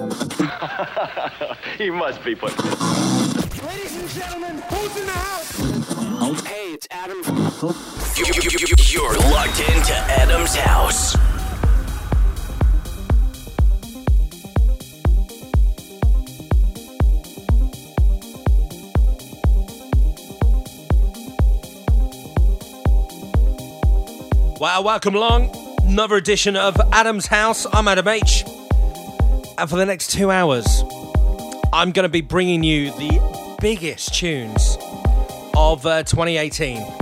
he must be put. Ladies and gentlemen, who's in the house? Hey, it's Adam. You're locked into Adam's house. Wow, welcome along. Another edition of Adam's House. I'm Adam H. And for the next two hours, I'm going to be bringing you the biggest tunes of uh, 2018.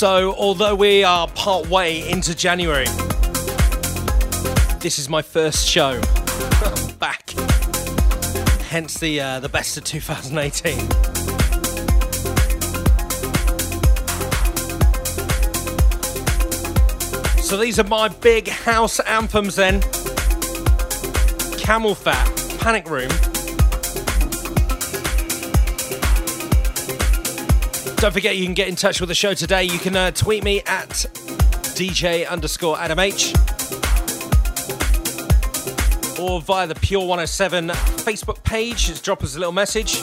So, although we are part way into January, this is my first show back. Hence the uh, the best of 2018. So these are my big house anthems then. CamelPhat, Panic Room. Don't forget you can get in touch with the show today. You can uh, tweet me at DJ underscore Adam H or via the Pure 107 Facebook page. Just drop us a little message.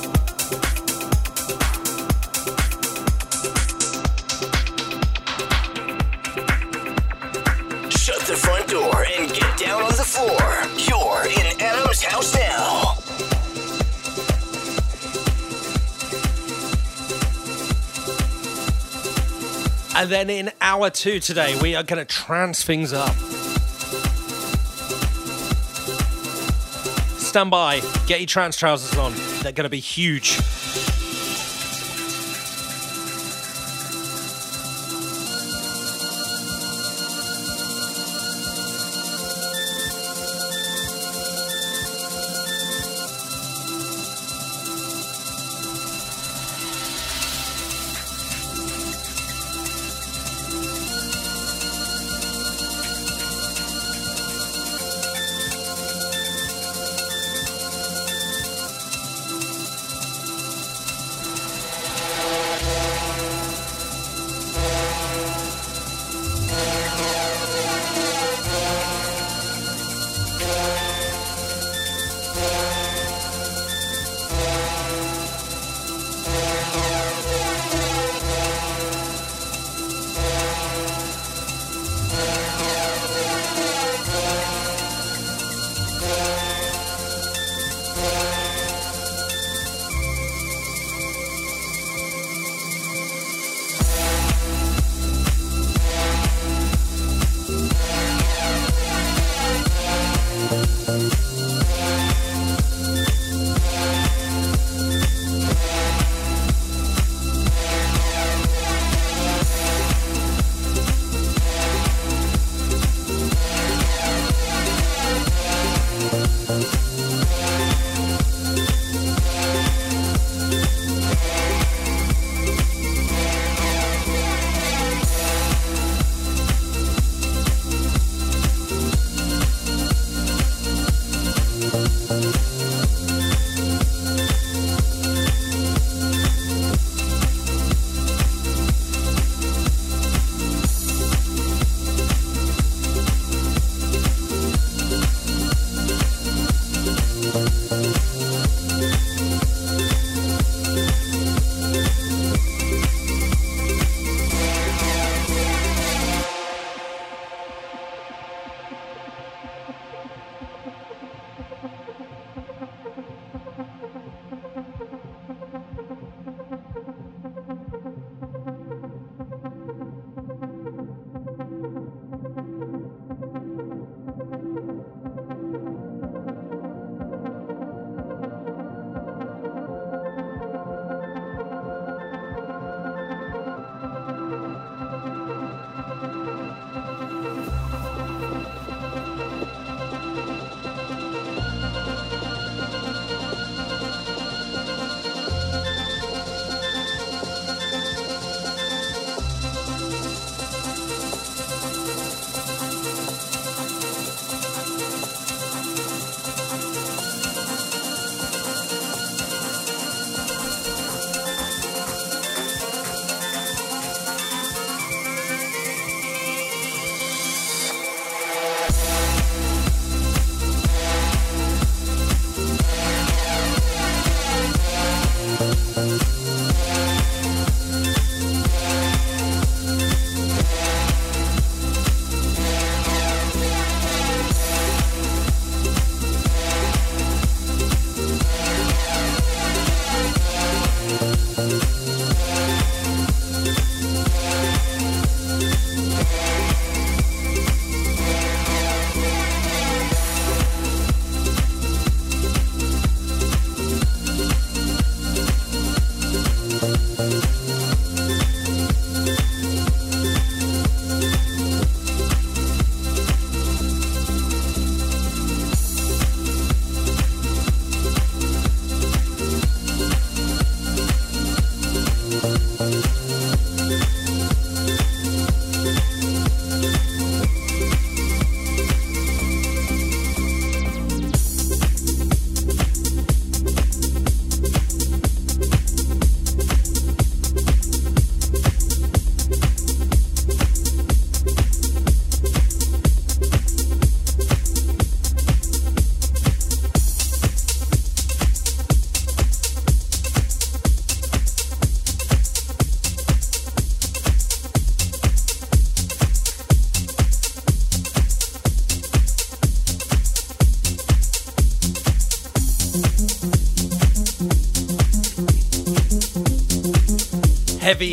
And then in hour two today, we are going to trance things up. Stand by, get your trance trousers on. They're going to be huge.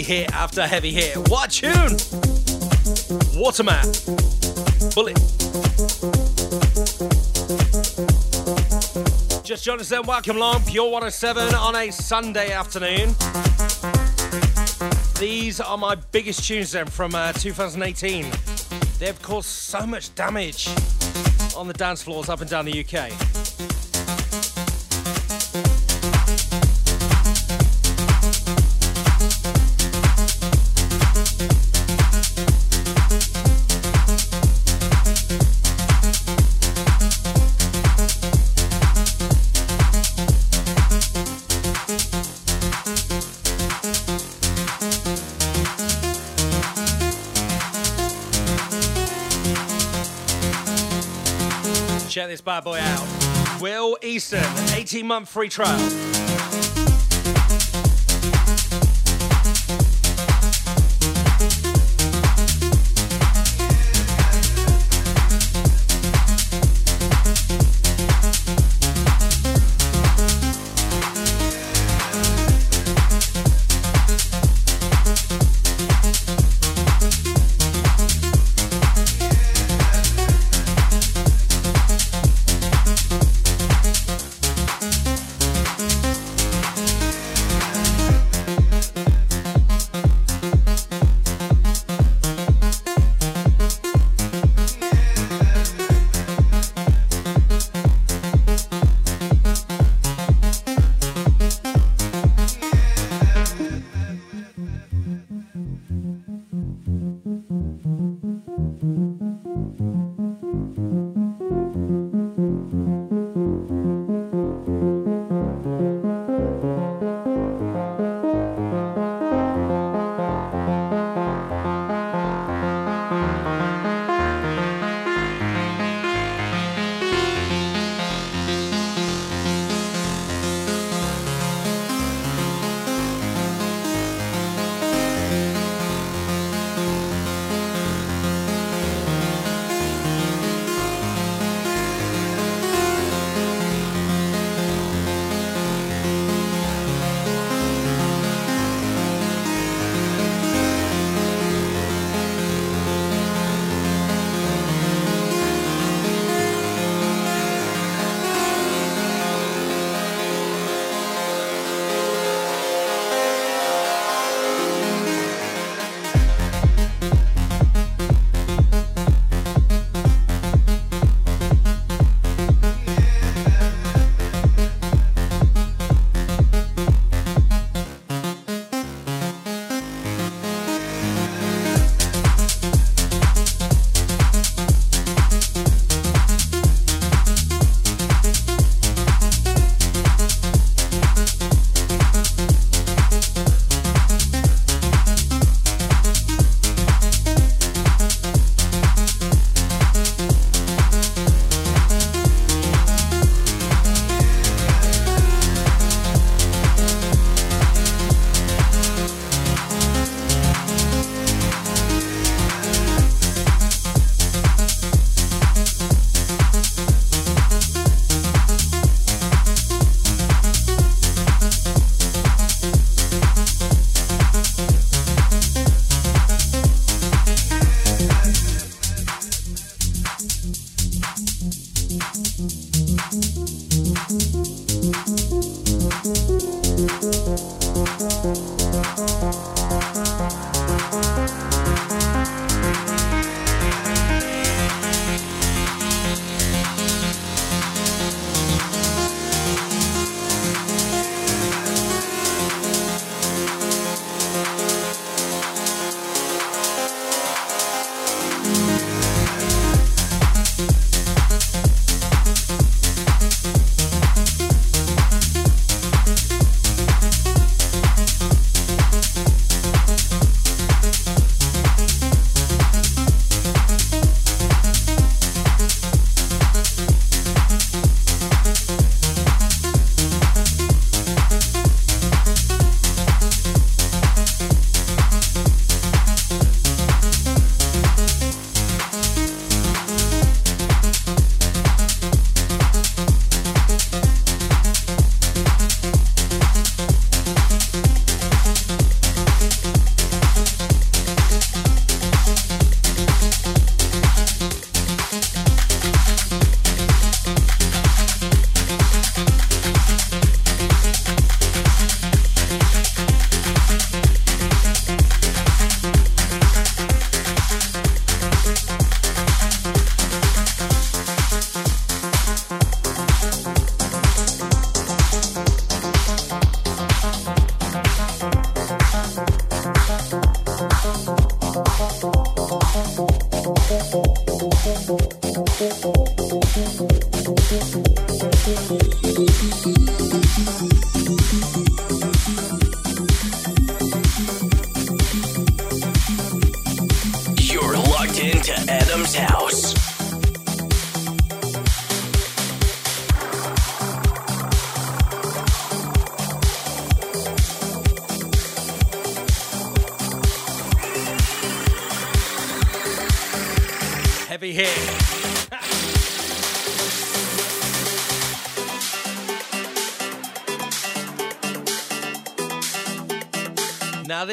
Hit after heavy hit. What tune? Waterman. Bullet. Just join us then. Welcome along. Pure 107 on a Sunday afternoon. These are my biggest tunes then from uh, 2018. They've caused so much damage on the dance floors up and down the UK. Out. Will Easton, 18 month free trial.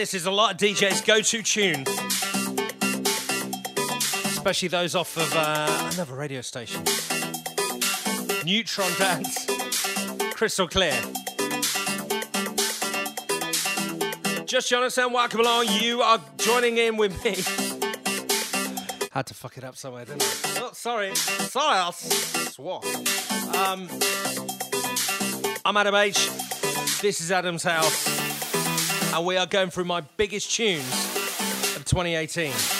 This is a lot of DJs' go to tune, especially those off of uh, another radio station. Neutron Dance, Crystal Clear. Just Jonathan, welcome along. You are joining in with me. Had to fuck it up somewhere, didn't I? Oh, sorry. Sorry, I s- swore. Um, I'm Adam H. This is Adam's house. And we are going through my biggest tunes of 2018.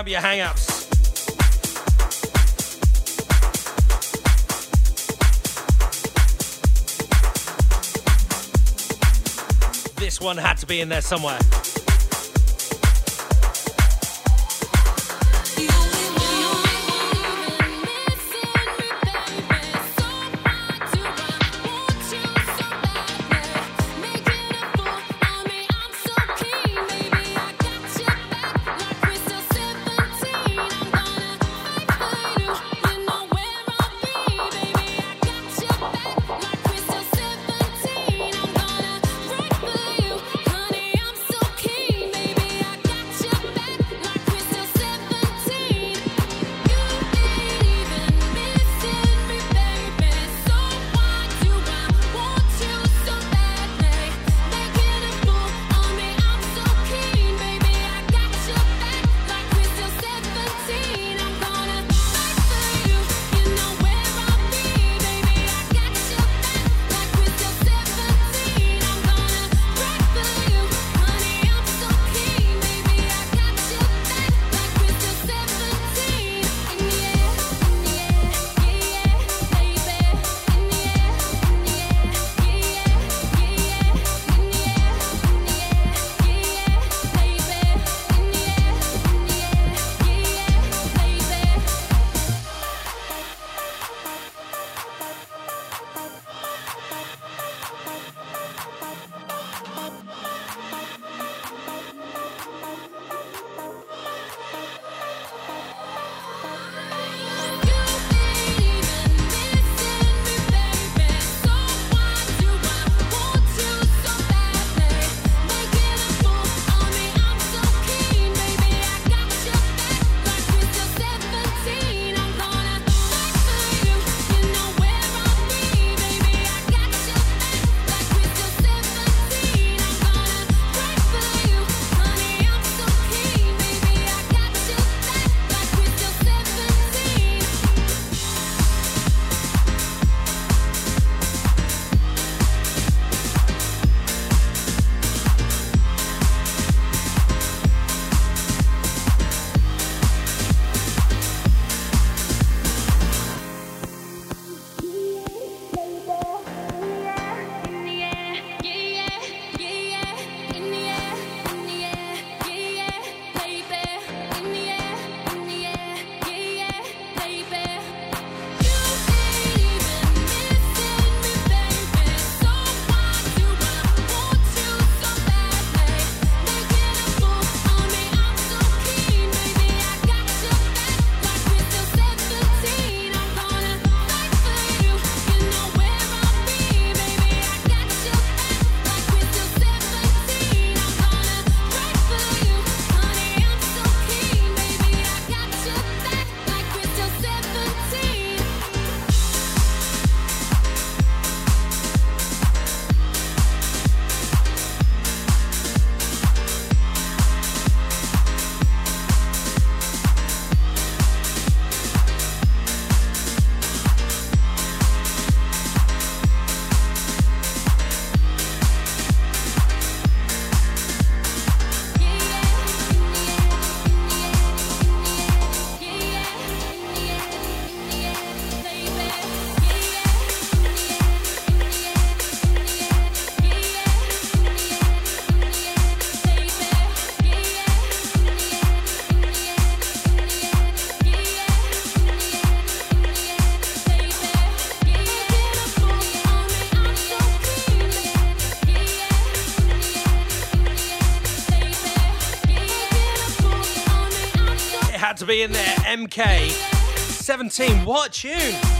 Up your hang-ups. This one had to be in there somewhere. Be in there. MK 17. What tune?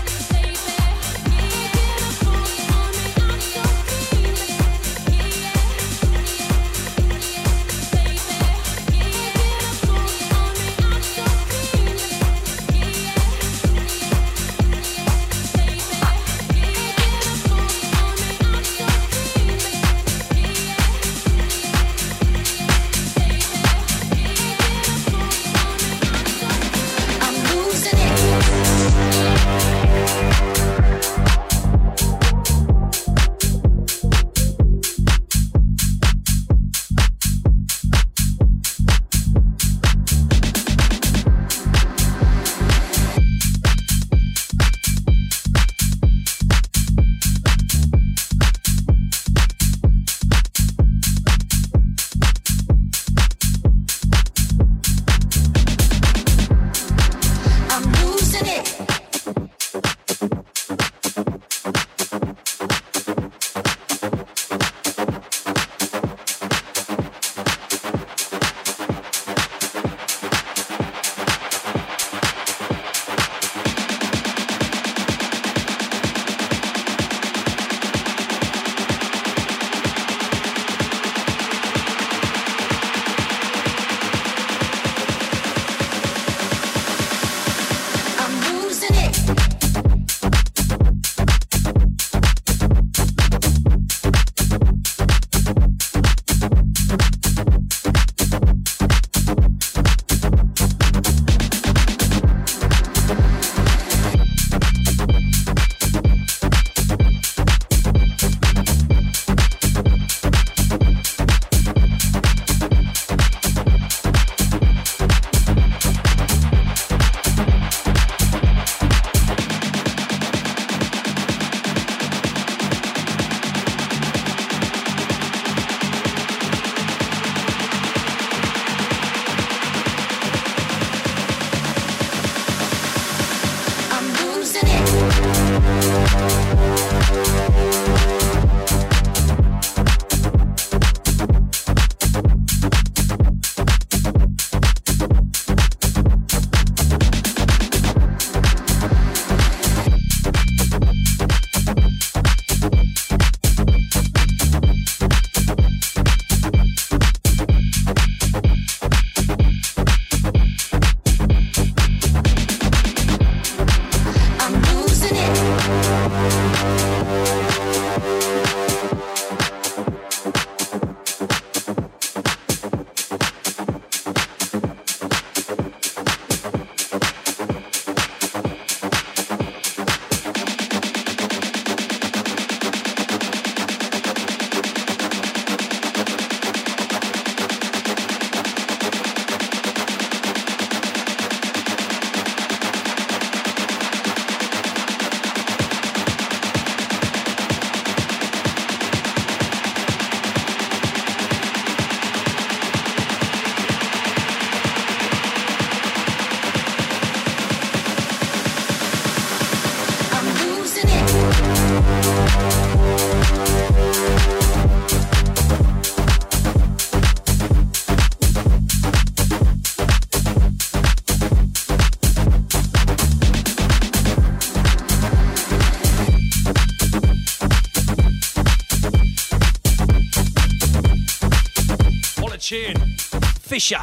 Fisher.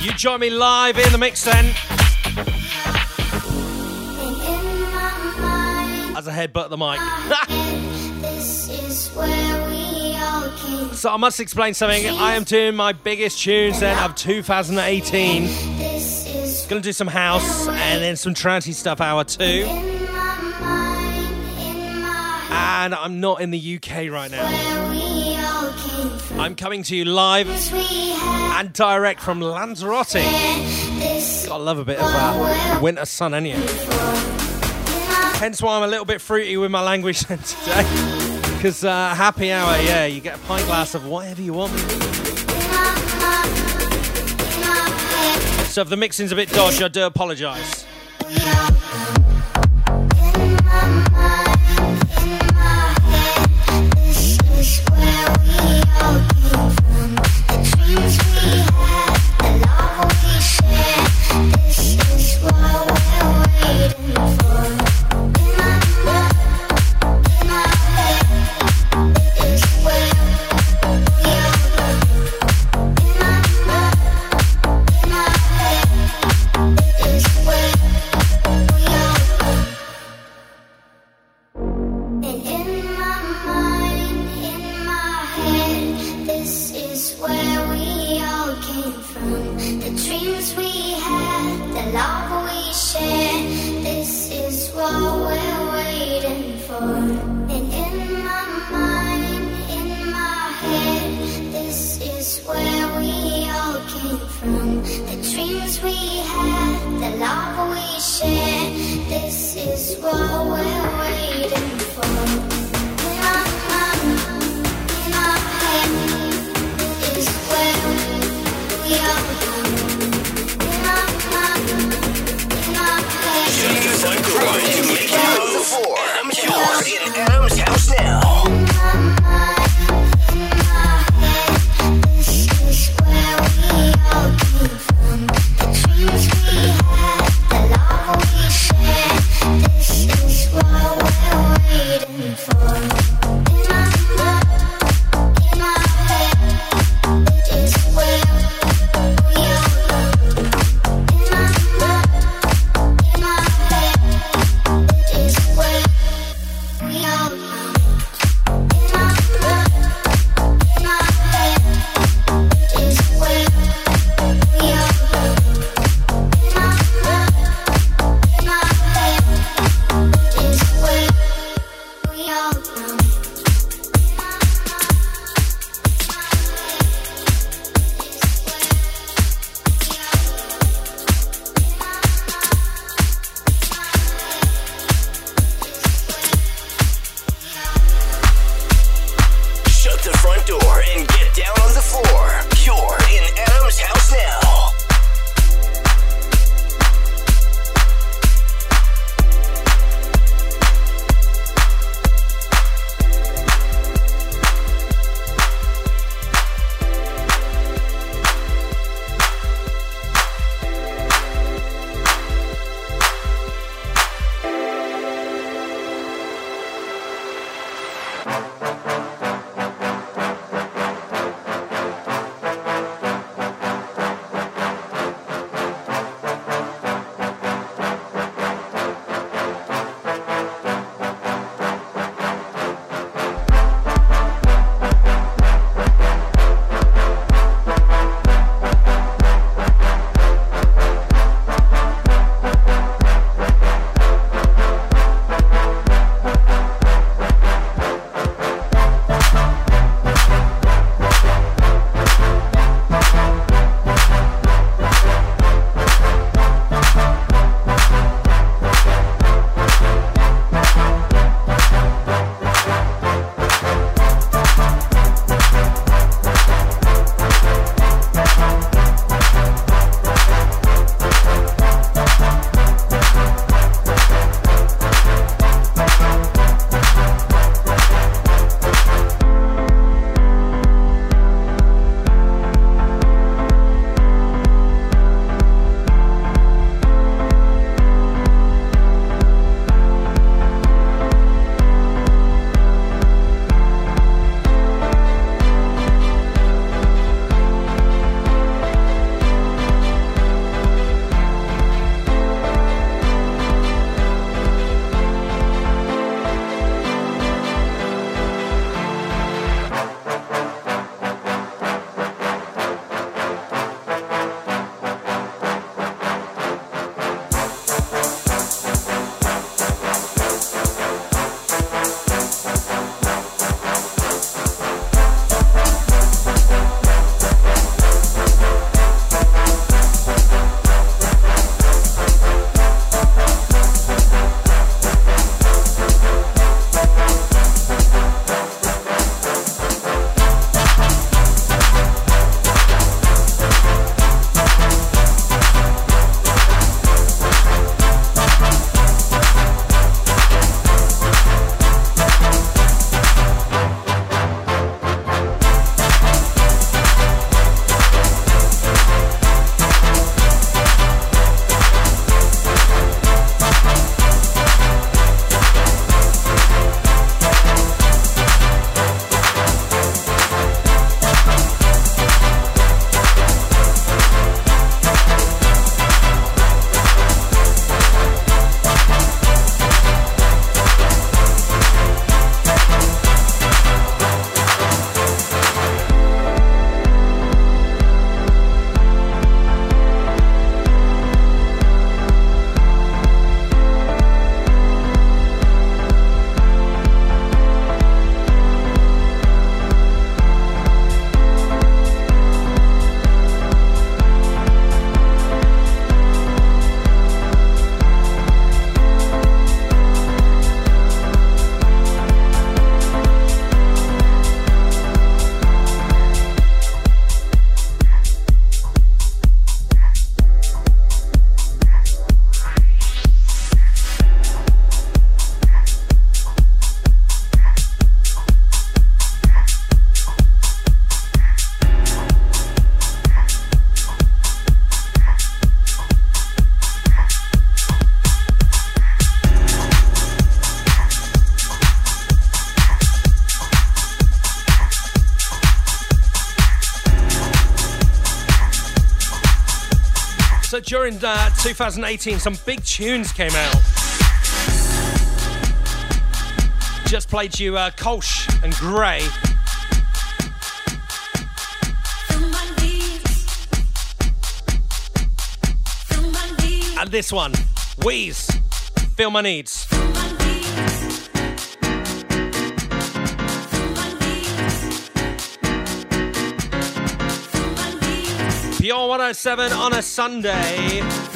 You join me live in the mix then. As I headbutt the mic. So I must explain something. I am doing my biggest tunes then of 2018. Gonna do some house and then some trancy stuff hour two. And I'm not in the UK right now. I'm coming to you live and direct from Lanzarote. Gotta love a bit of uh, winter sun, anyway. Hence why I'm a little bit fruity with my language today because uh, happy hour, yeah, you get a pint glass of whatever you want. So if the mixing's a bit dodgy, I do apologise. Wow. During uh, 2018, some big tunes came out. Just played you uh, Kolsch and Grey. And this one, Weiss, Feel My Needs. 107 on a Sunday.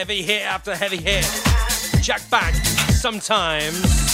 After heavy hit. Jack back sometimes.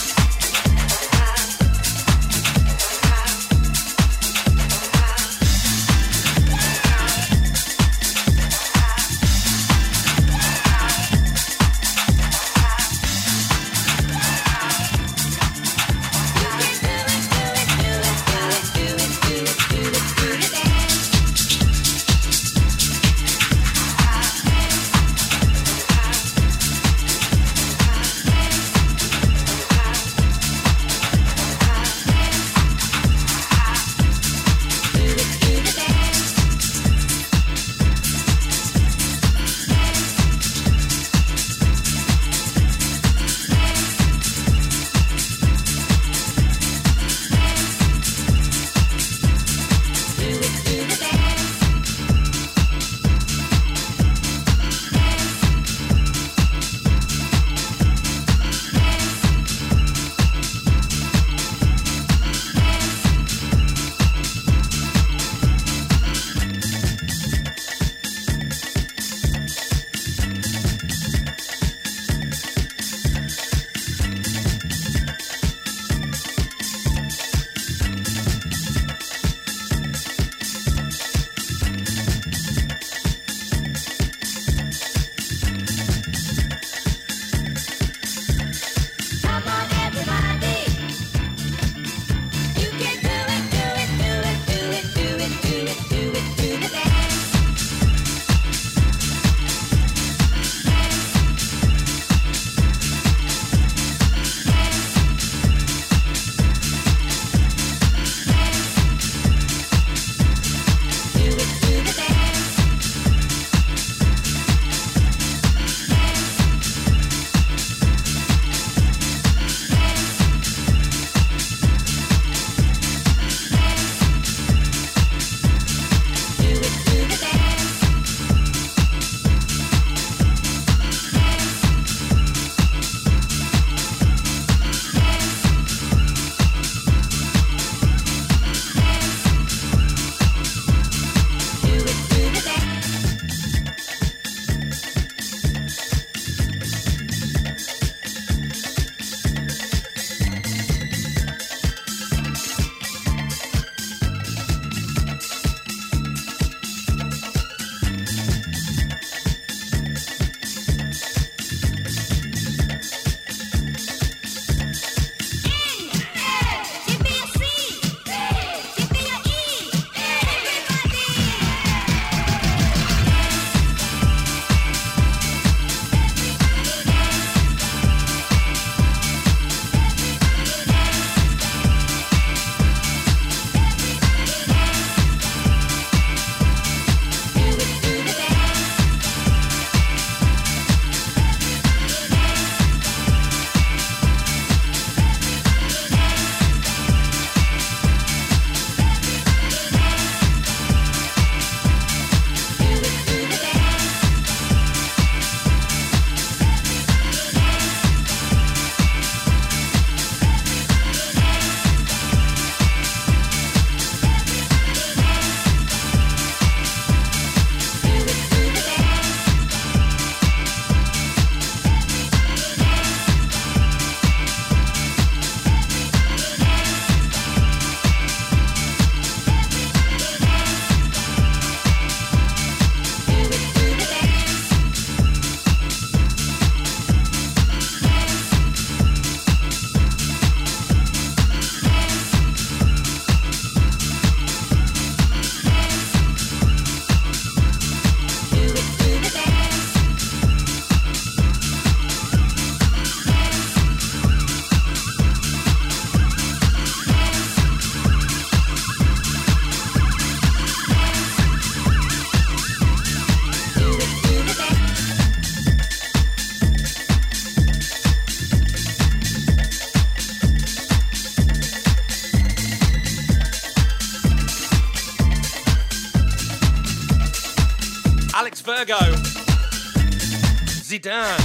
Zidane.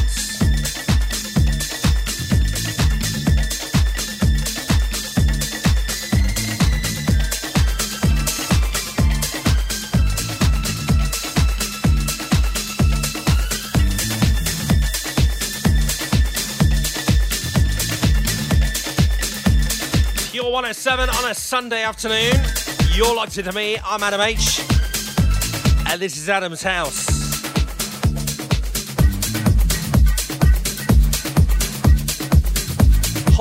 Pure 107 on a Sunday afternoon. You're locked into me. I'm Adam H. And this is Adam's house.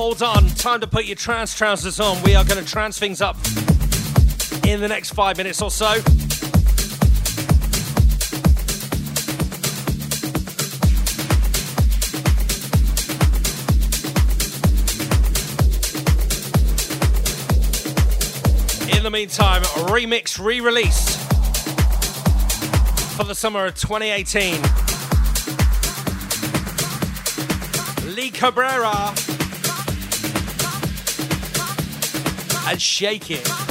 Hold on, time to put your trance trousers on. We are going to trance things up in the next five minutes or so. In the meantime, remix re release for the summer of 2018. Lee Cabrera and Shake It.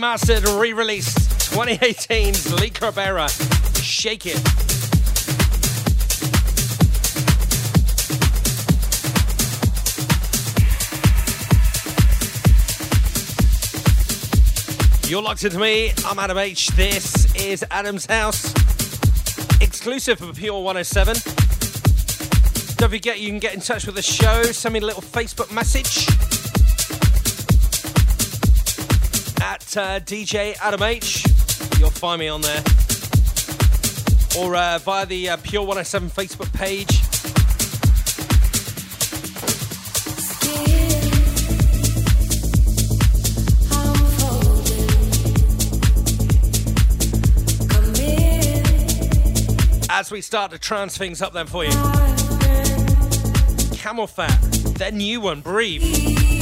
Remastered and re-released 2018's Lee Cabrera. Shake it. You're locked into me. I'm Adam H. This is Adam's House. Exclusive for Pure 107. Don't forget you can get in touch with the show. Send me a little Facebook message at uh, DJ Adam H. You'll find me on there. Or uh, via the uh, Pure 107 Facebook page. as we start to trance things up then for you. CamelPhat, their new one, Breathe.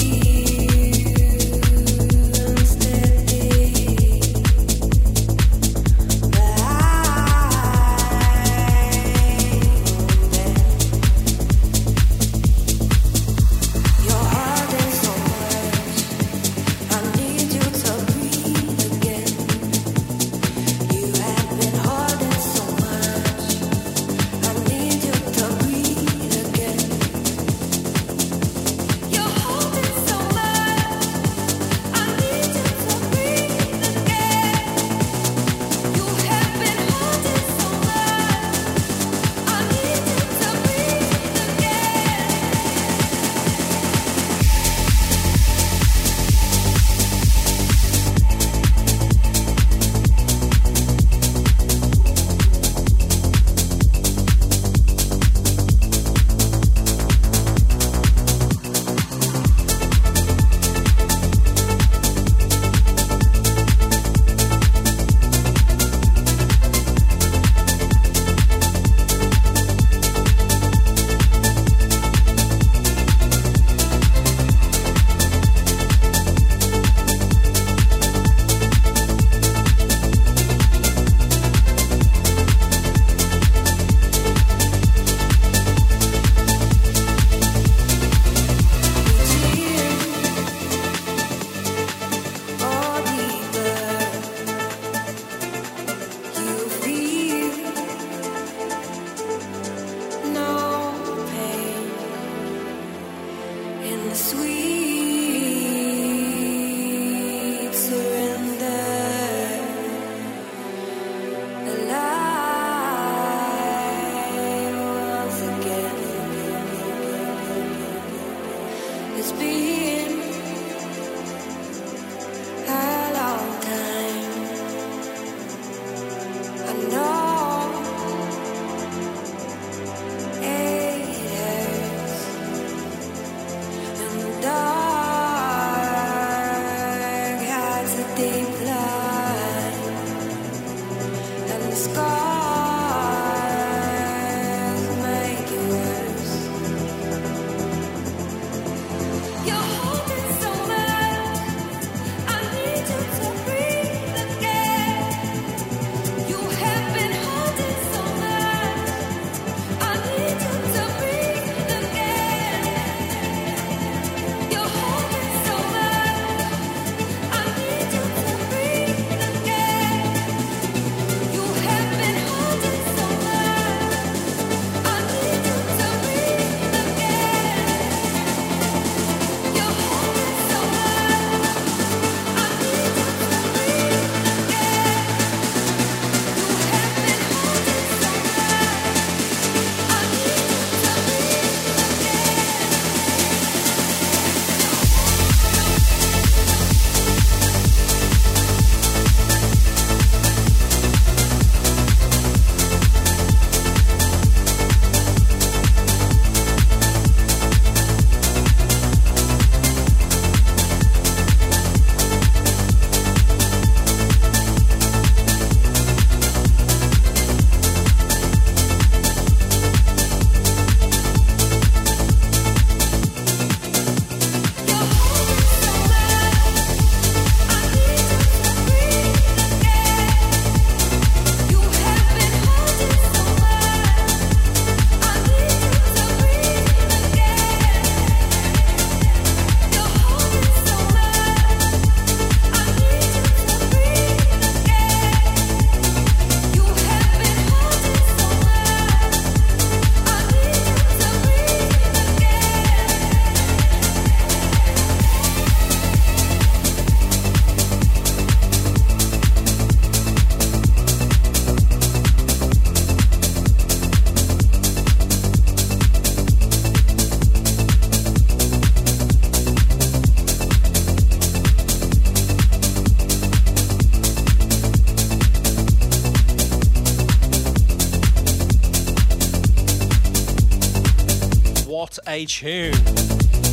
Tune.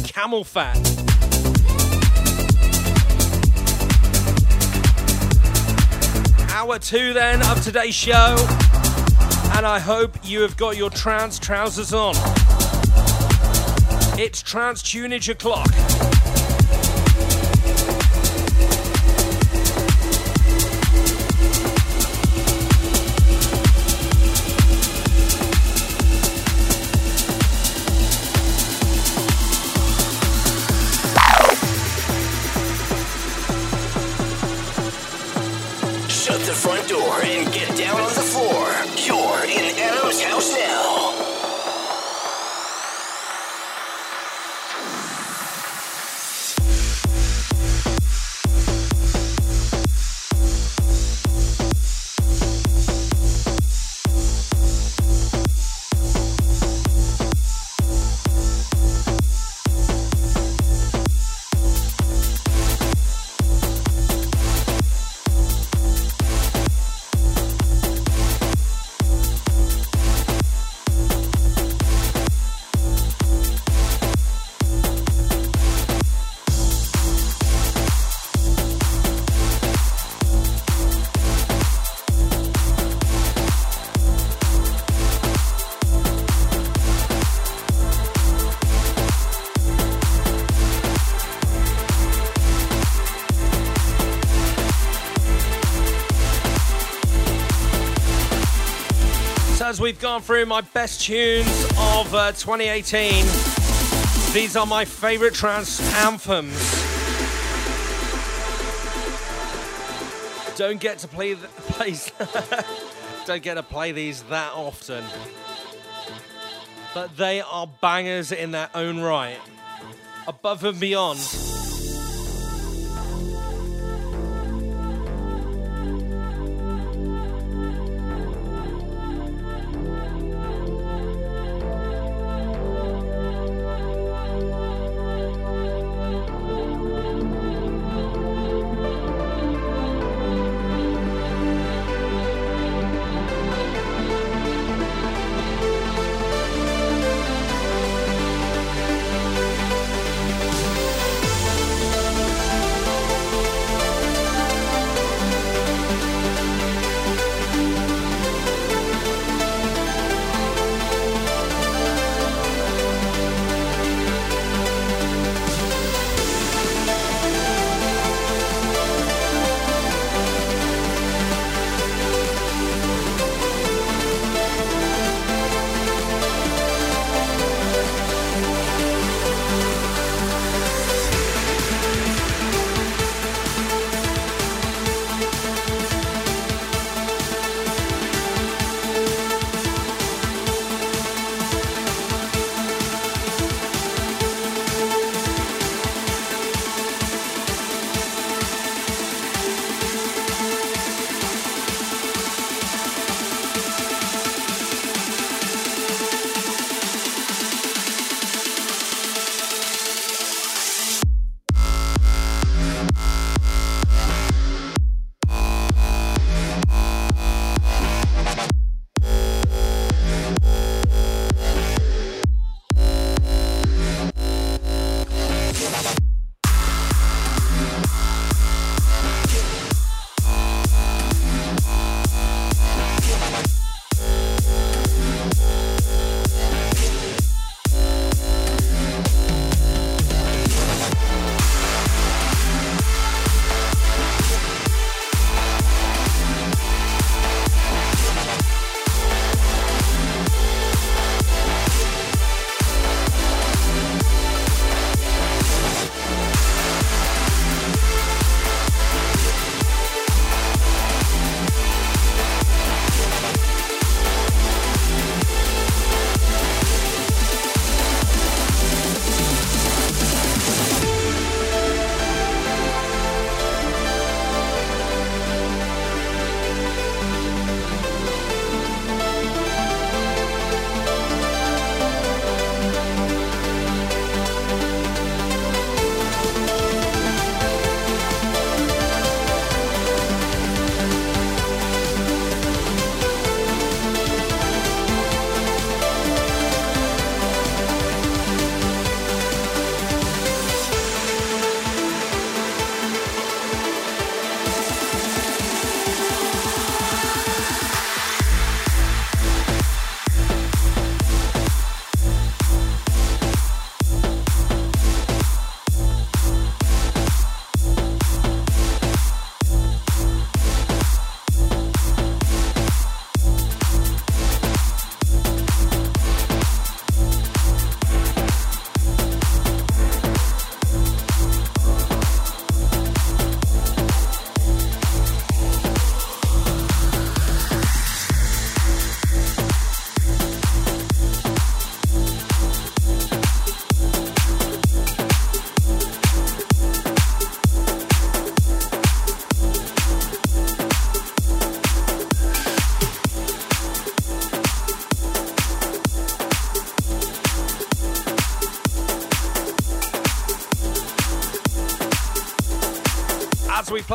CamelPhat. Hour two then of today's show. And I hope you have got your trance trousers on. It's trance tunage o'clock. We've gone through my best tunes of uh, 2018, these are my favourite trance anthems. Don't get to play, th- don't get to play these that often, but they are bangers in their own right, above and beyond.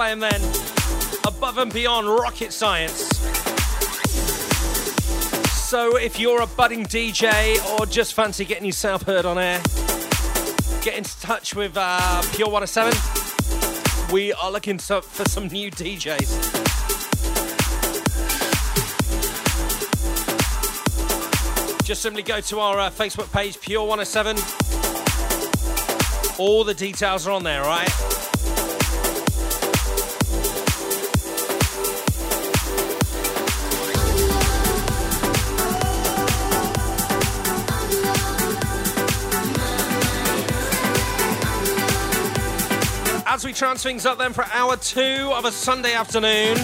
We play them then. Above and beyond rocket science. So if you're a budding DJ or just fancy getting yourself heard on air, get in touch with uh, Pure 107. We are looking for some new DJs. Just simply go to our uh, Facebook page, Pure 107. All the details are on there, right? As we trance things up then for hour two of a Sunday afternoon.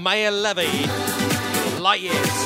Maor Levi, Light Years.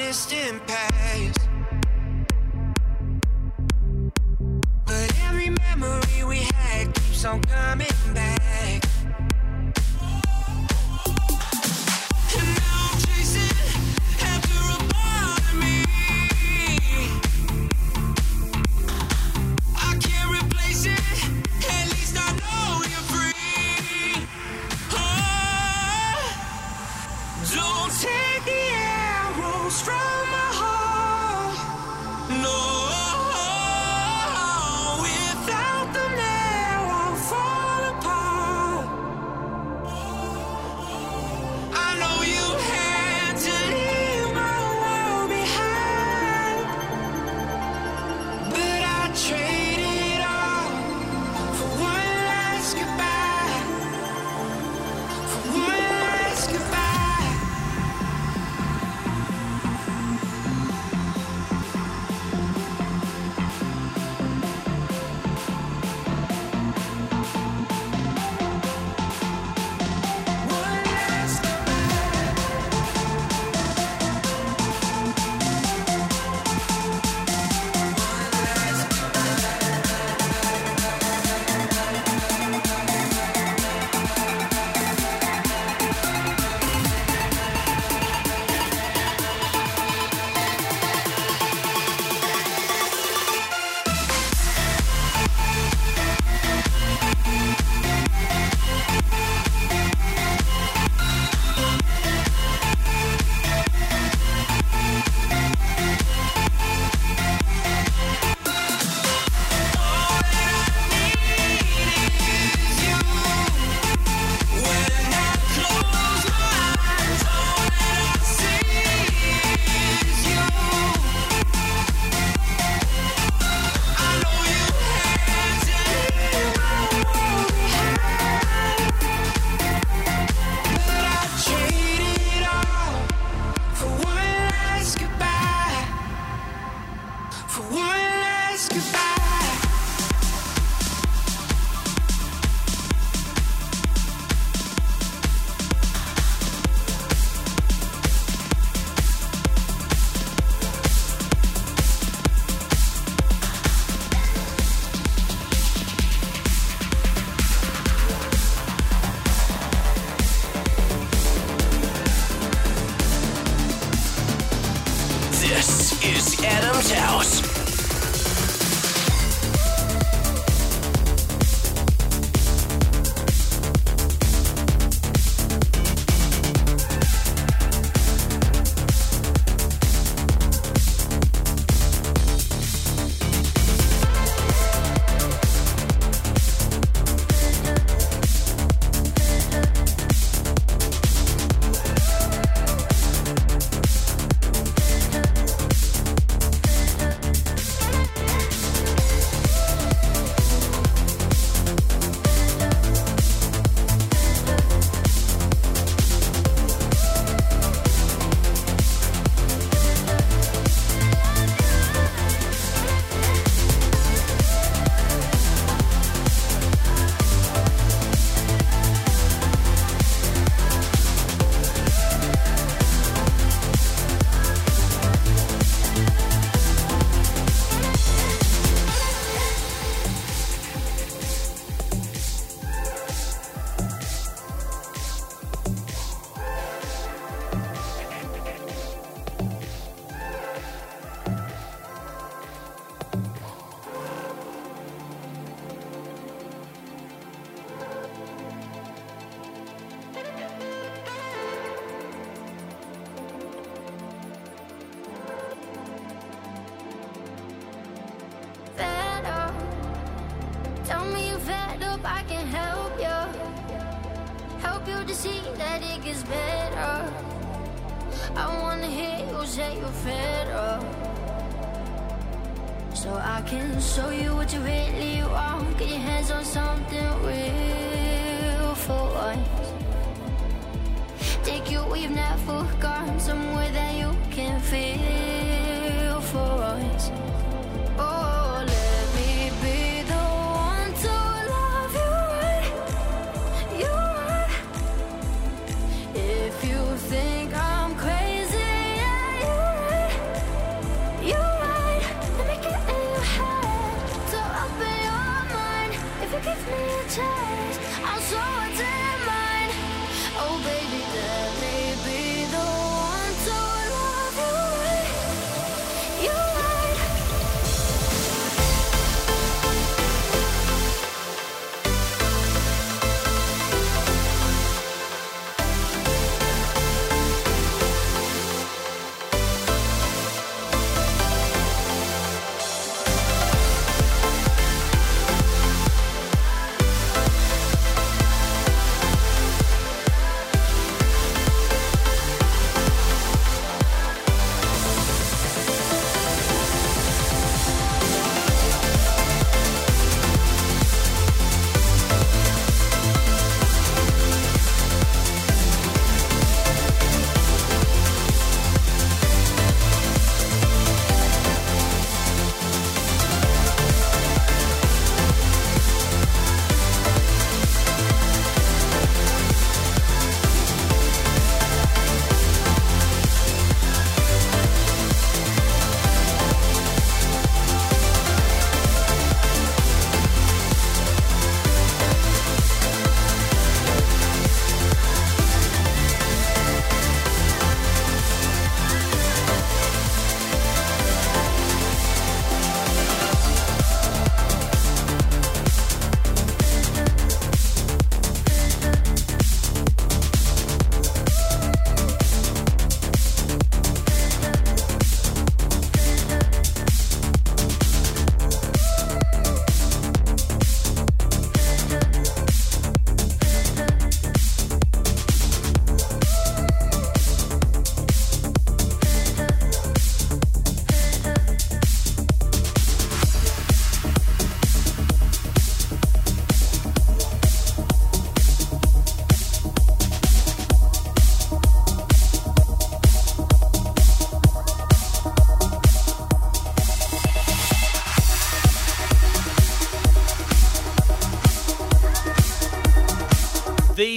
distant past. But every memory we had keeps on coming back.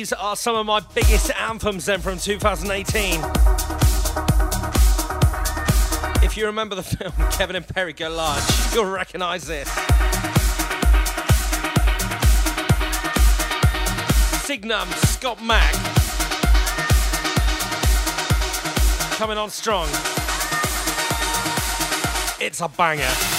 these are some of my biggest anthems then from 2018. If you remember the film Kevin and Perry Go Large, you'll recognise this. Signum, Scott Mac. Coming on strong. It's a banger.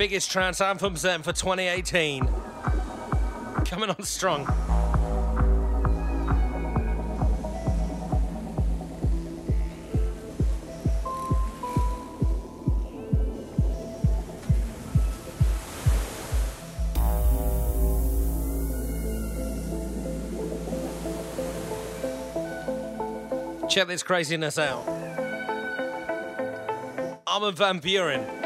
Biggest trance anthems then for 2018. Coming on strong. Check this craziness out. Armin van Buuren.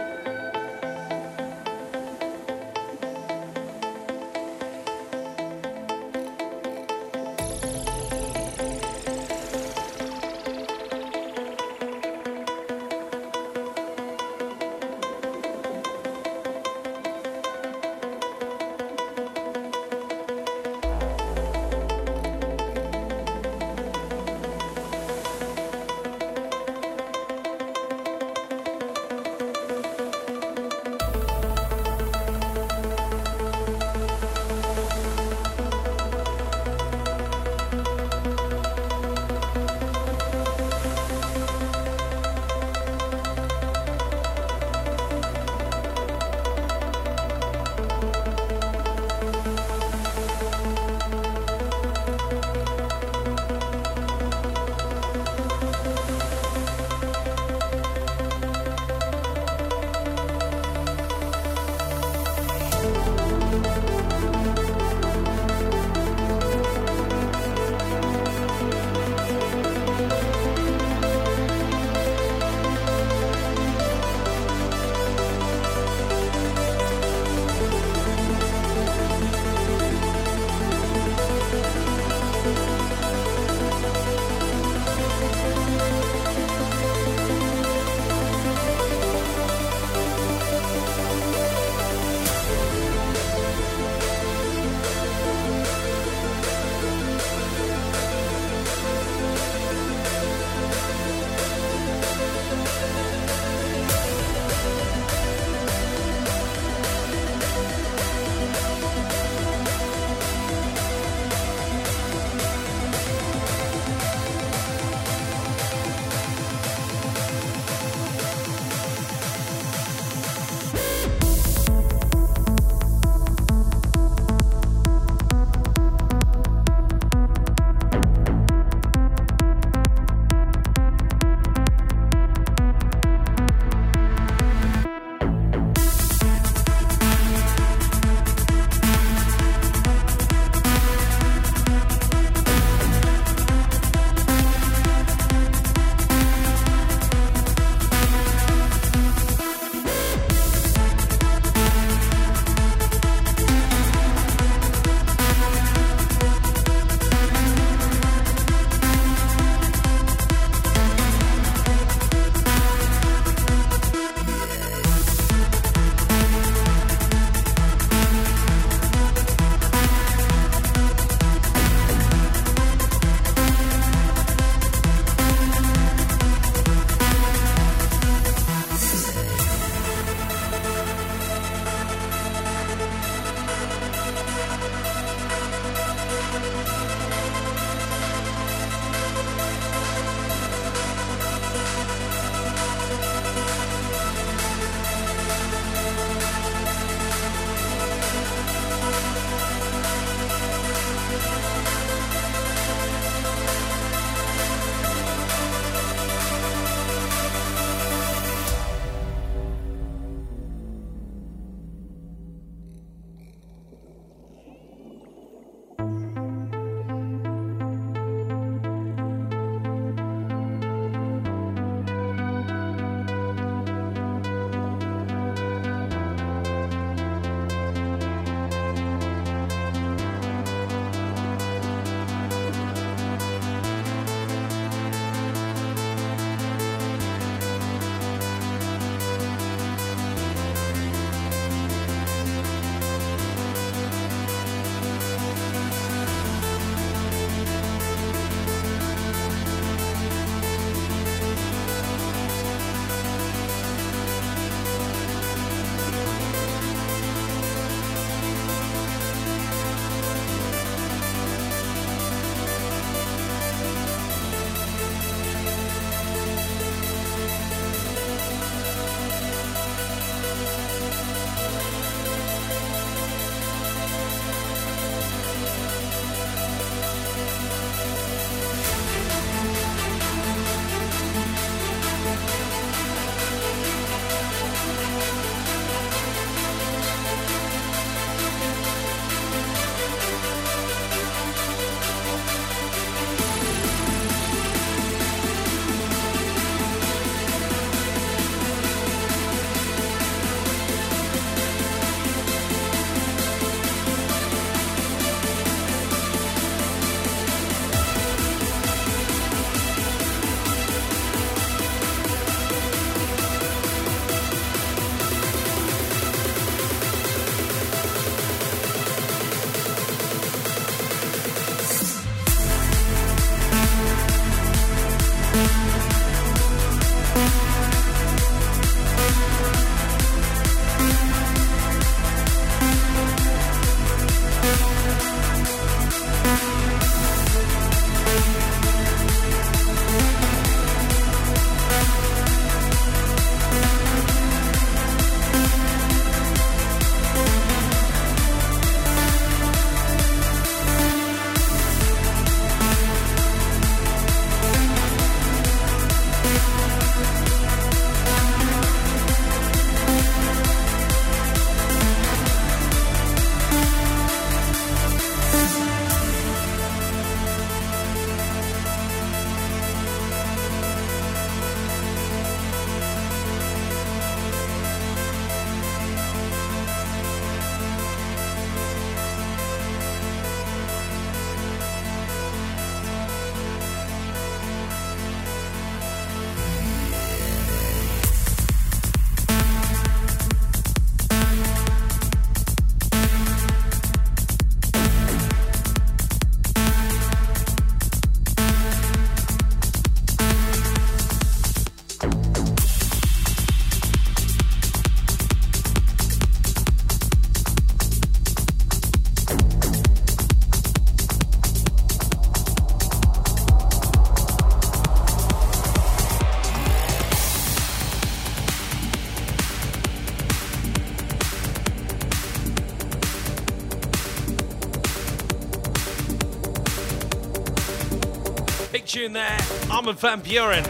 Armin van Buuren.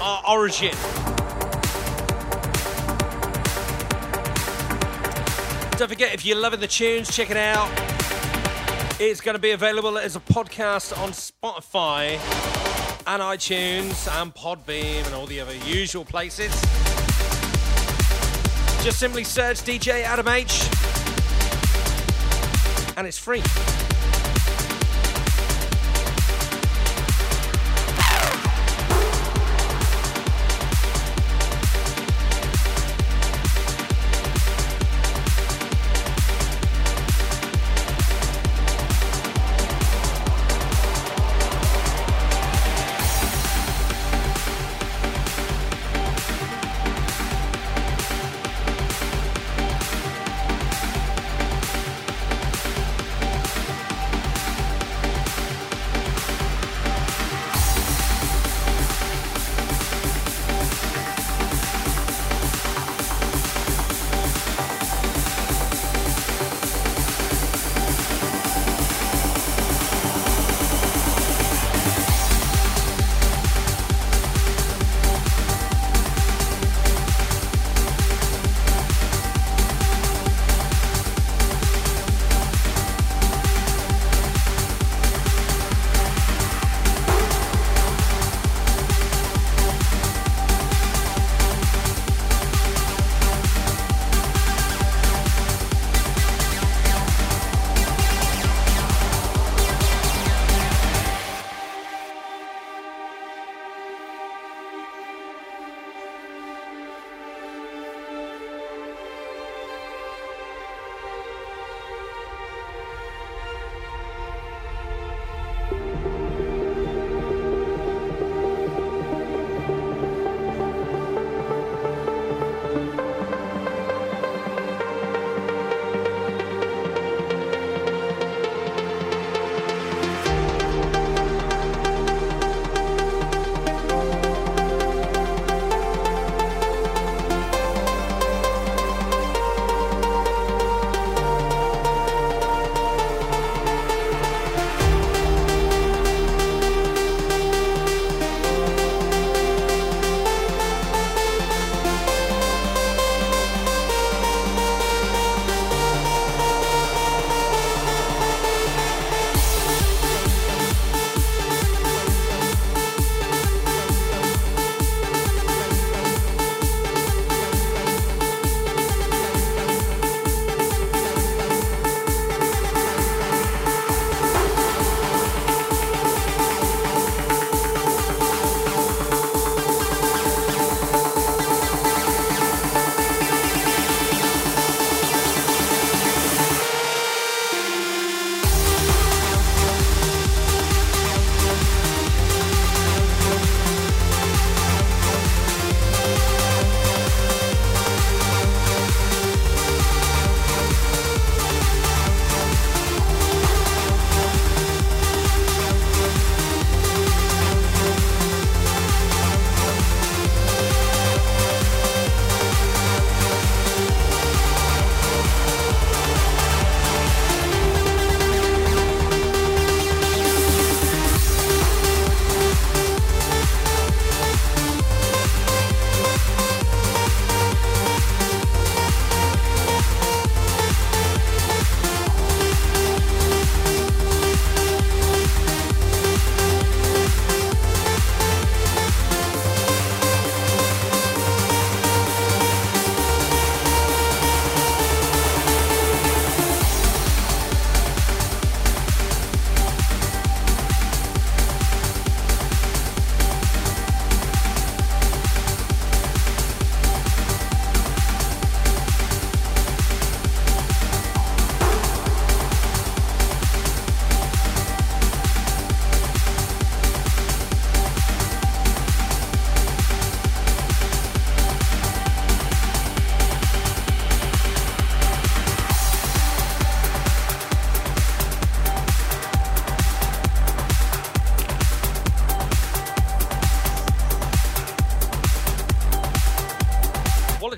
Our origin. Don't forget, if you're loving the tunes, check it out. It's going to be available as a podcast on Spotify and iTunes and Podbean and all the other usual places. Just simply search DJ Adam H and it's free.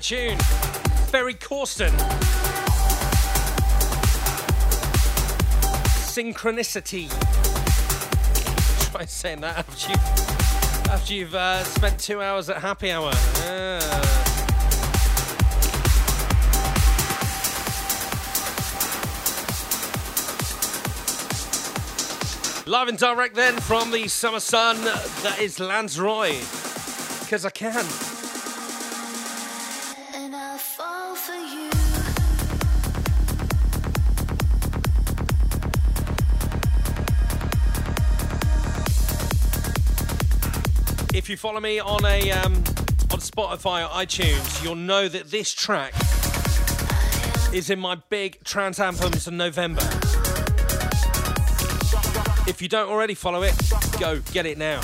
Tune. Ferry Corsten. Synchronicity. Try saying that after you after you've uh, spent two hours at happy hour. Uh. Live and direct then from the summer sun, that is Lance. Because I can. If you follow me on a um, on Spotify or iTunes, you'll know that this track is in my big trance anthems in November. If you don't already follow it, go get it now.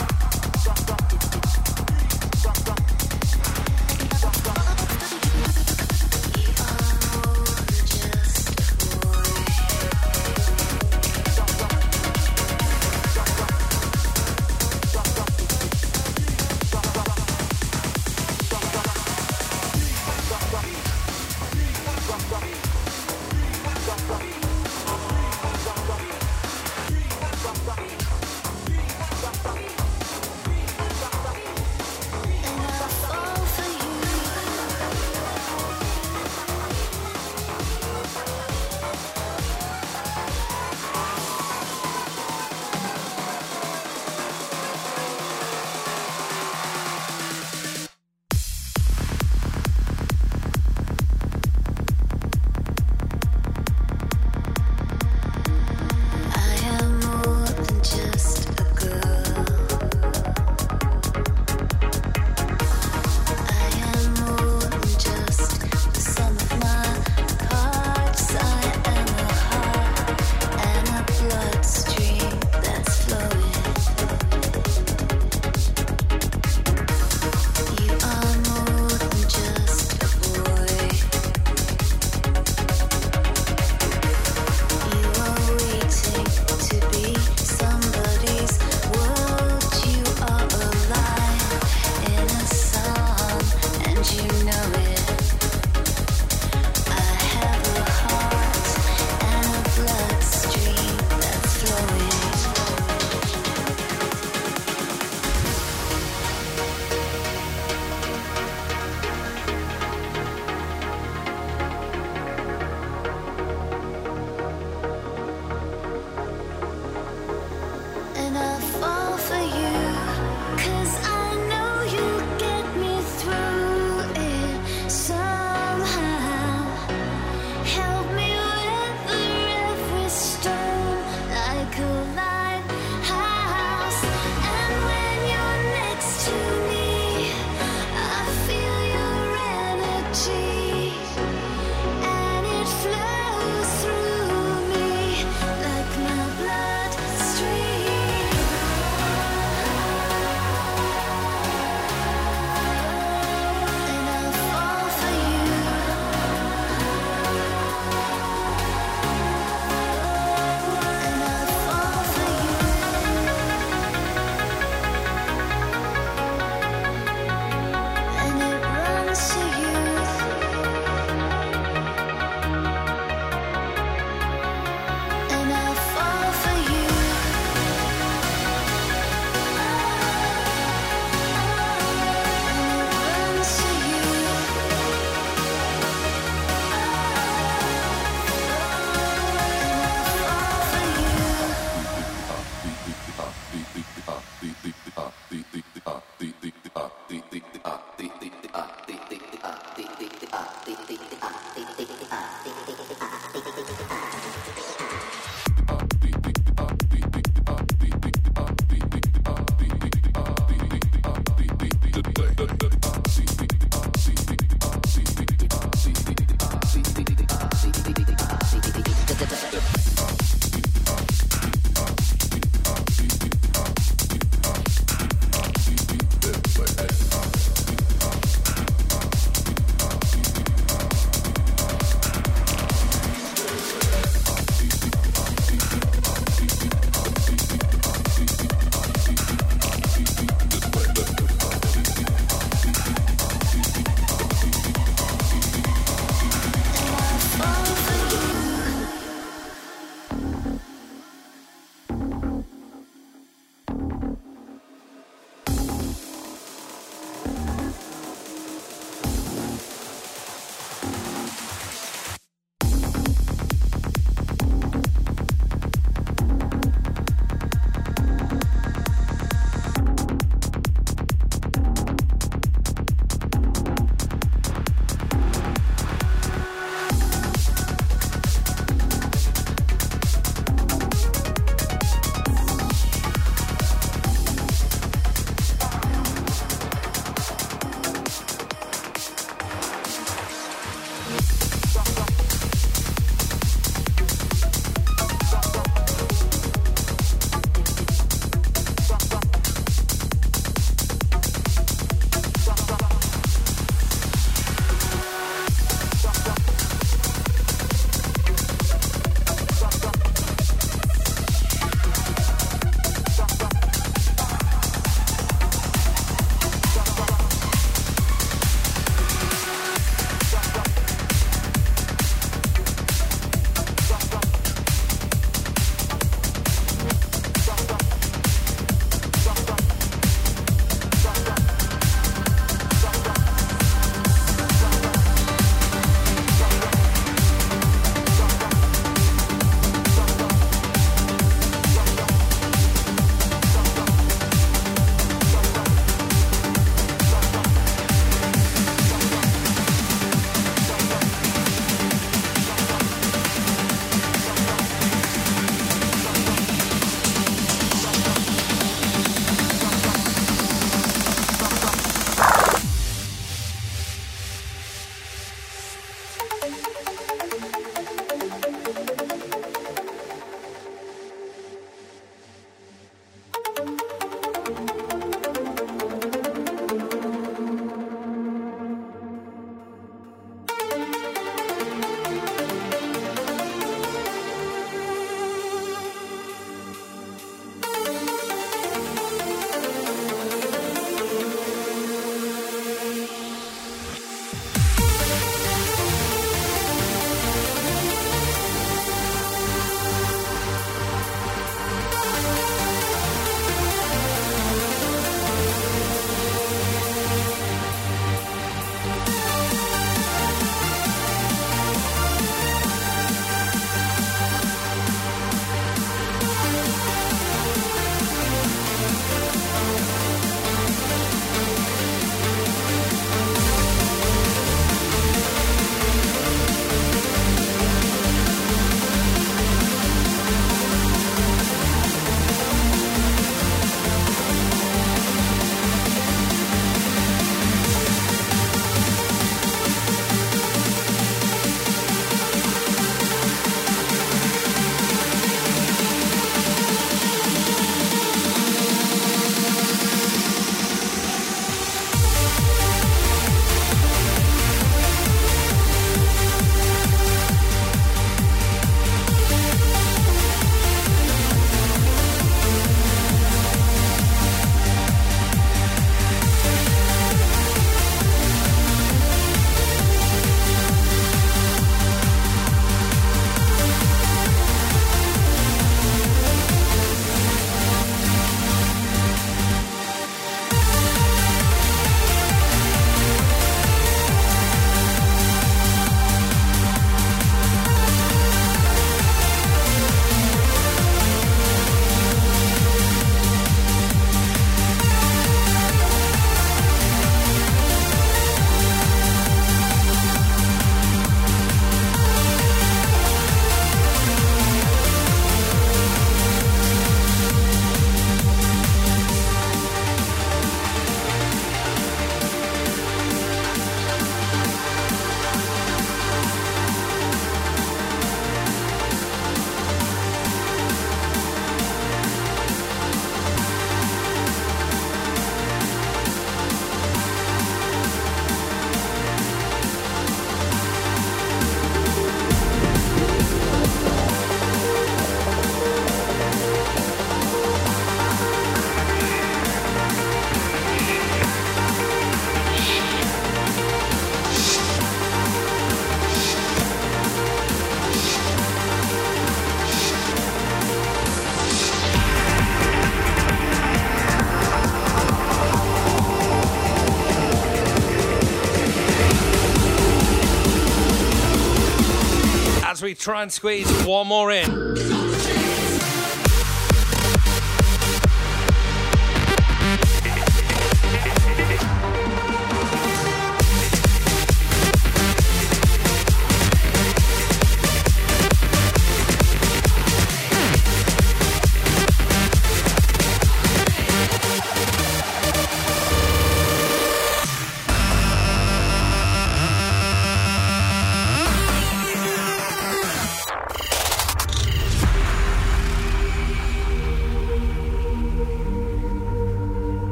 Try and squeeze one more in.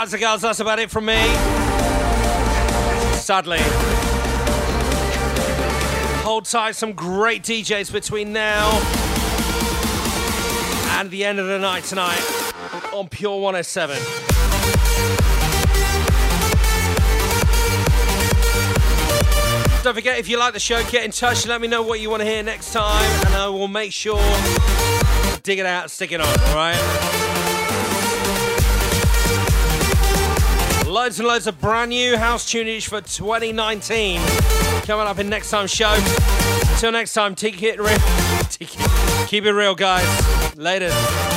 Guys and girls, that's about it from me. Sadly. Hold tight, some great DJs between now and the end of the night tonight on Pure 107. Don't forget, if you like the show, get in touch and let me know what you want to hear next time, and I will make sure dig it out, stick it on, alright? Loads and loads of brand new house tunage for 2019 coming up in next time's show. Until next time, keep it real. Keep it real, guys. Later.